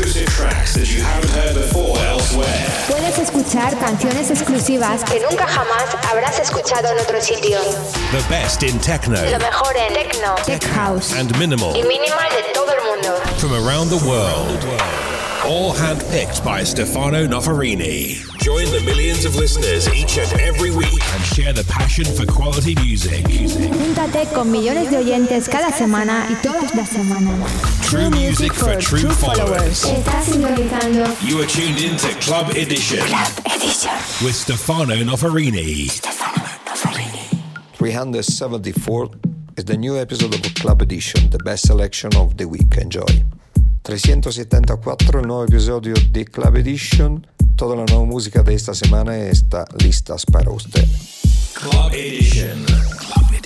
You exclusive tracks that you haven't heard before elsewhere. Puedes escuchar canciones exclusivas que nunca jamás habrás escuchado en otro sitio. The best in techno Lo mejor en techno, tech house and minimal y minimal de todo el mundo. from around the world. All handpicked by Stefano Noferini. Join the millions of listeners each and every week and share the passion for quality music. Júntate con millones de oyentes cada semana y todas las semanas. True music for true followers. Estás sintonizando You are tuned in to Club Edition with Stefano Noferini. 374 is the new episode of Club Edition, the best selection of the week. Enjoy. 374, el nuevo episodio de Club Edition. Toda la nueva música de esta semana está listas para usted. Club Edition. Club Edition.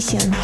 Clap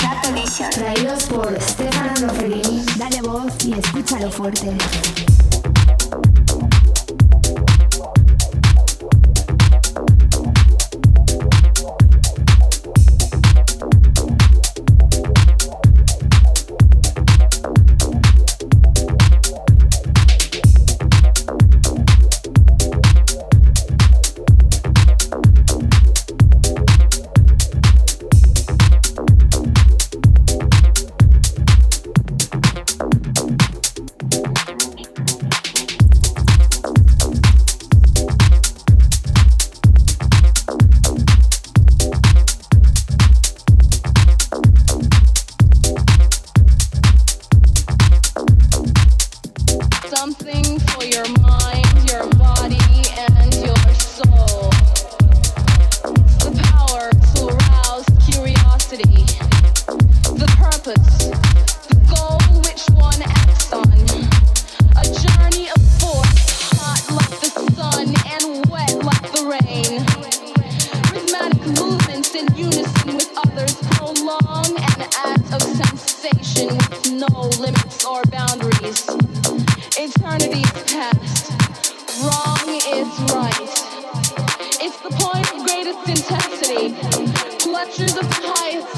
right. It's the point of greatest intensity, clutches of the highest.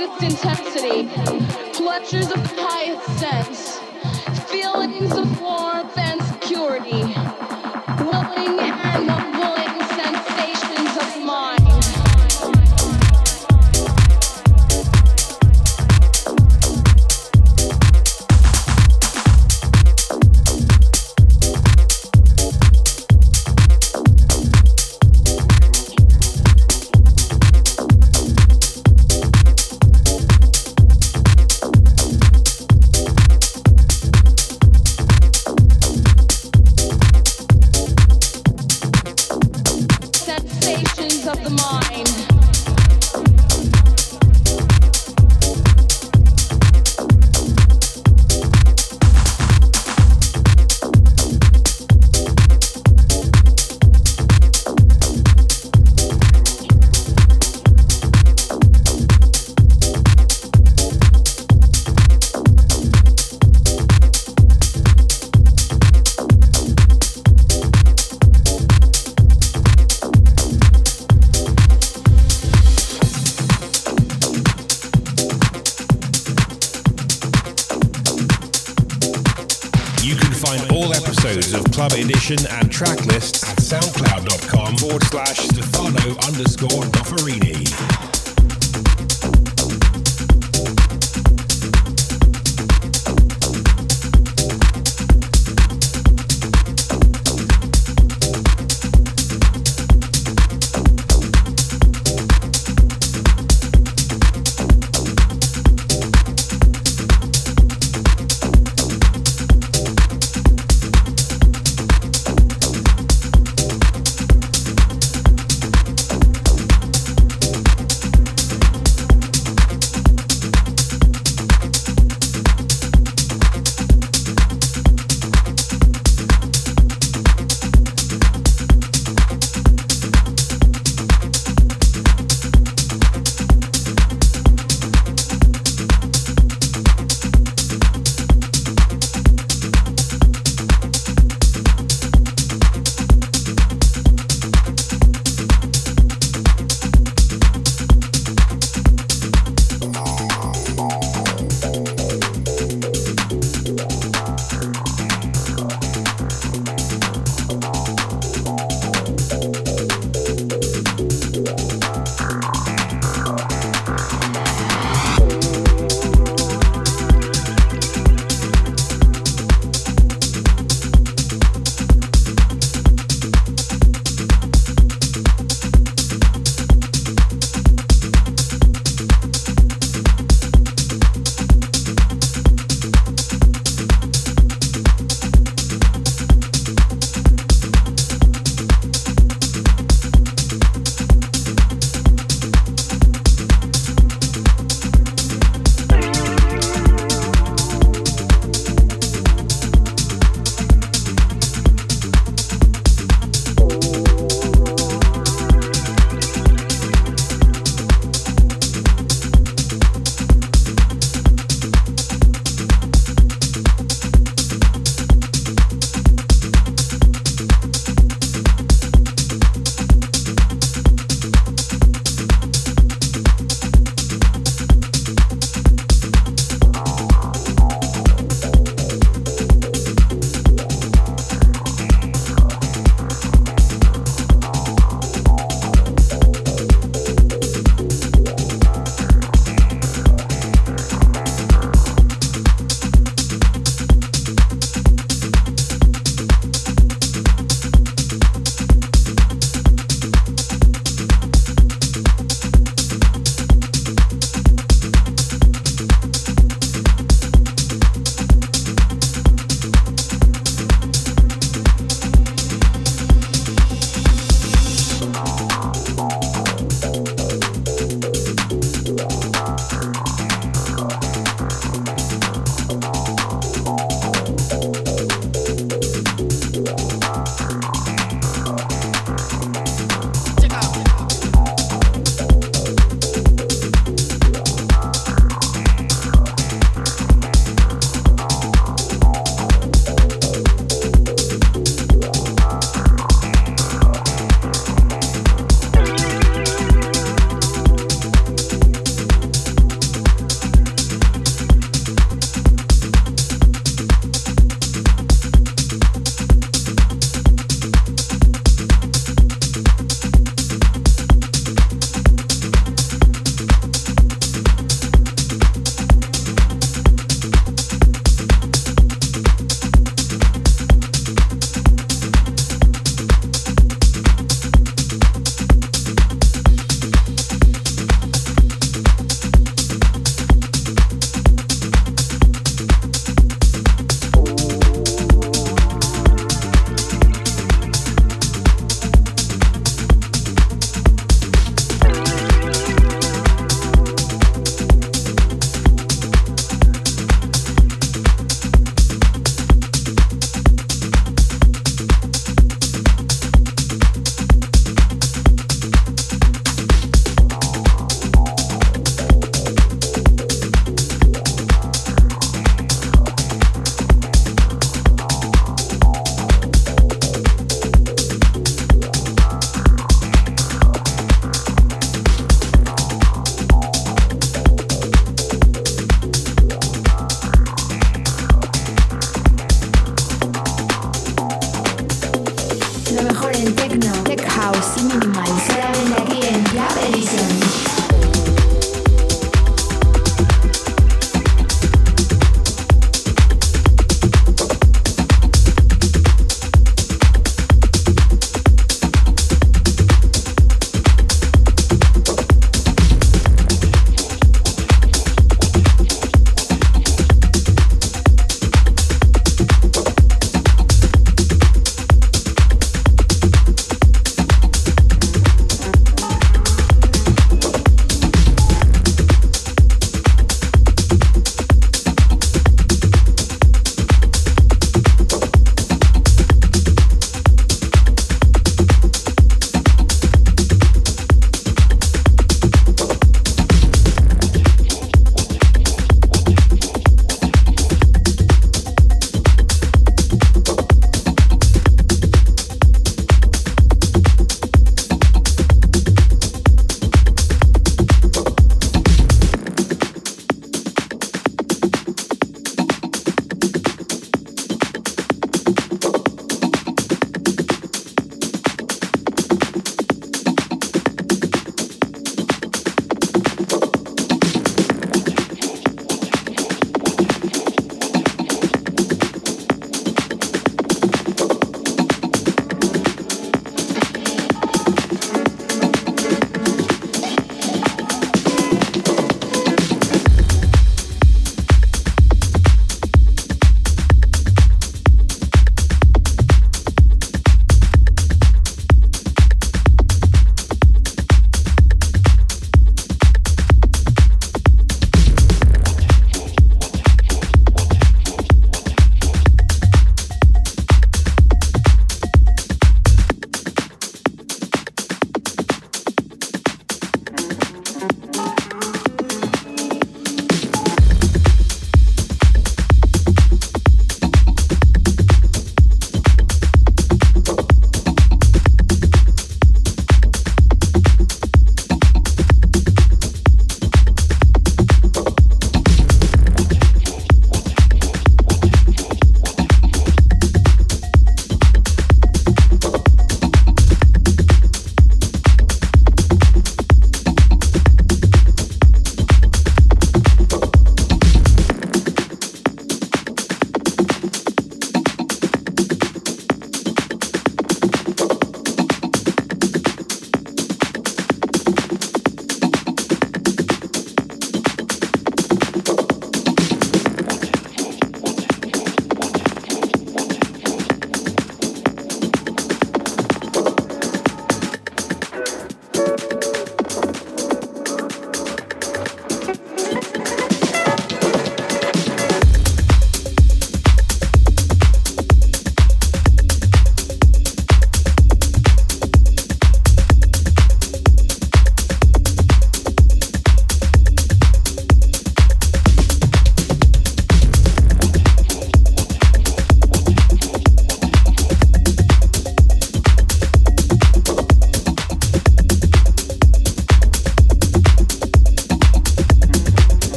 Edition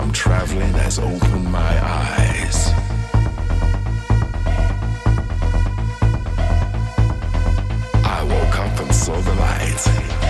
I'm traveling has opened my eyes. I woke up and saw the light.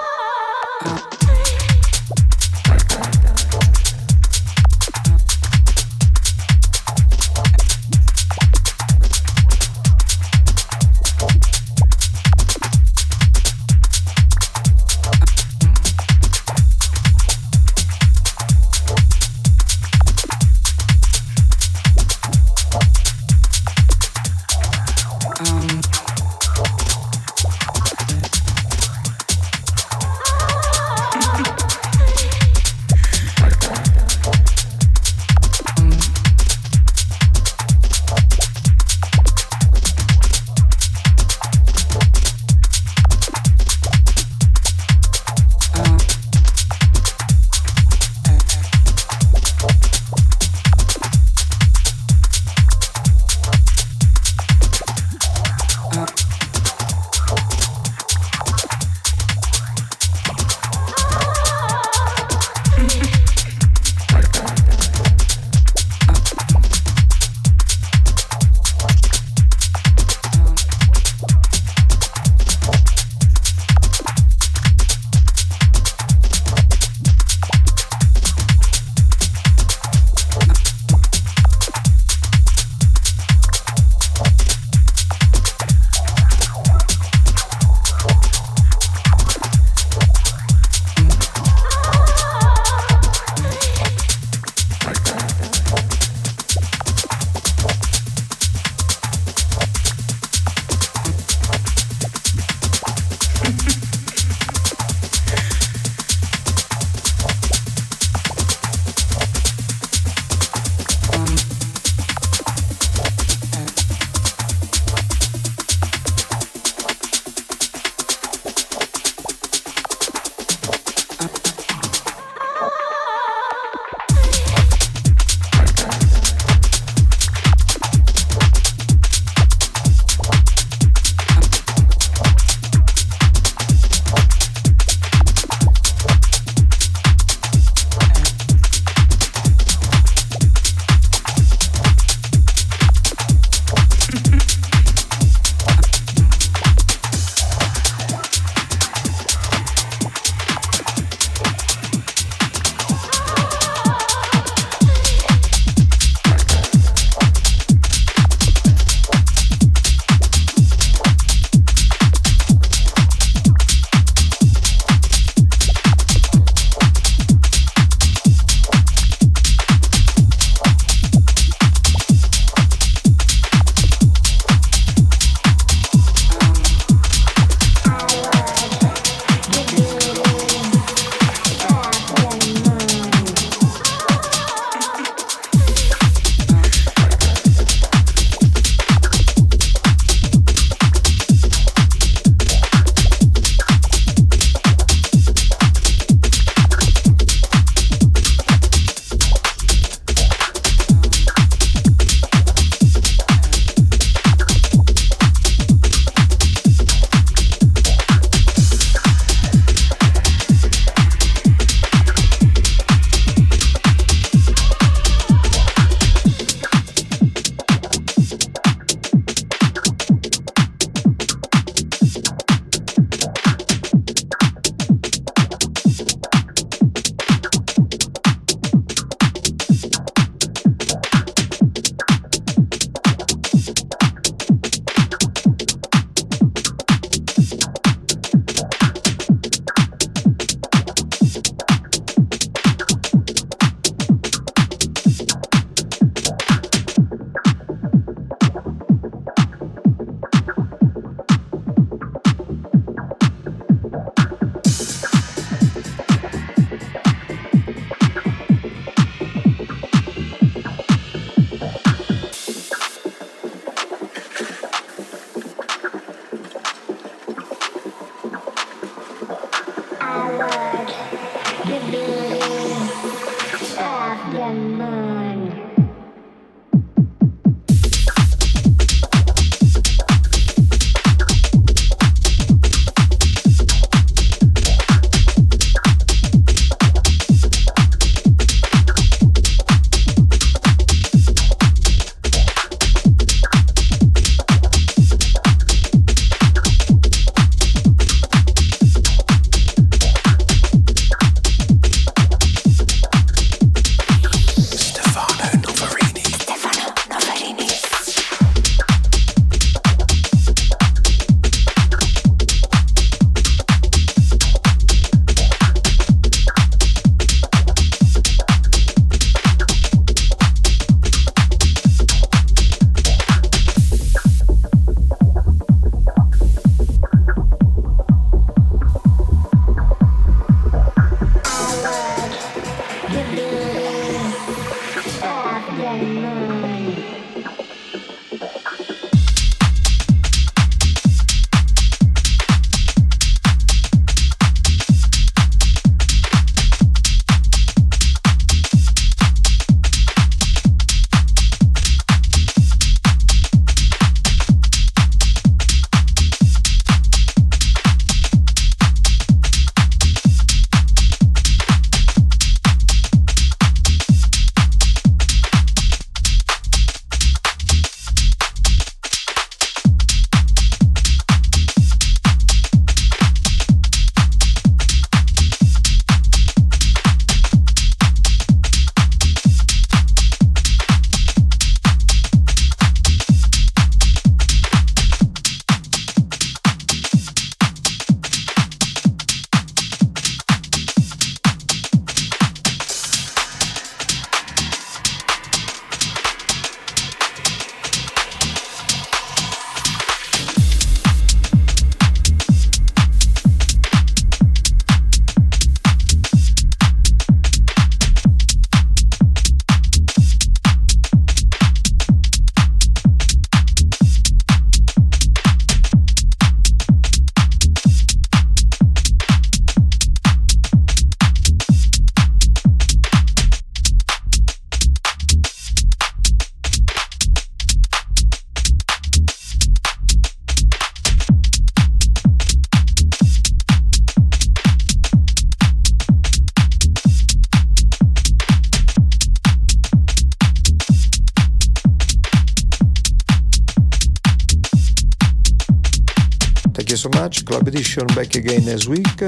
Back again next week.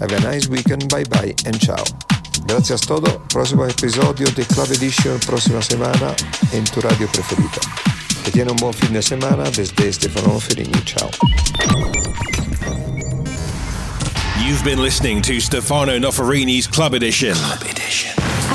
Have a nice weekend. Bye bye and ciao. Próximo episodio Club Edition radio un desde Stefano Ferrini. Ciao. You've been listening to Stefano Noferini's Club Edition. Club Edition.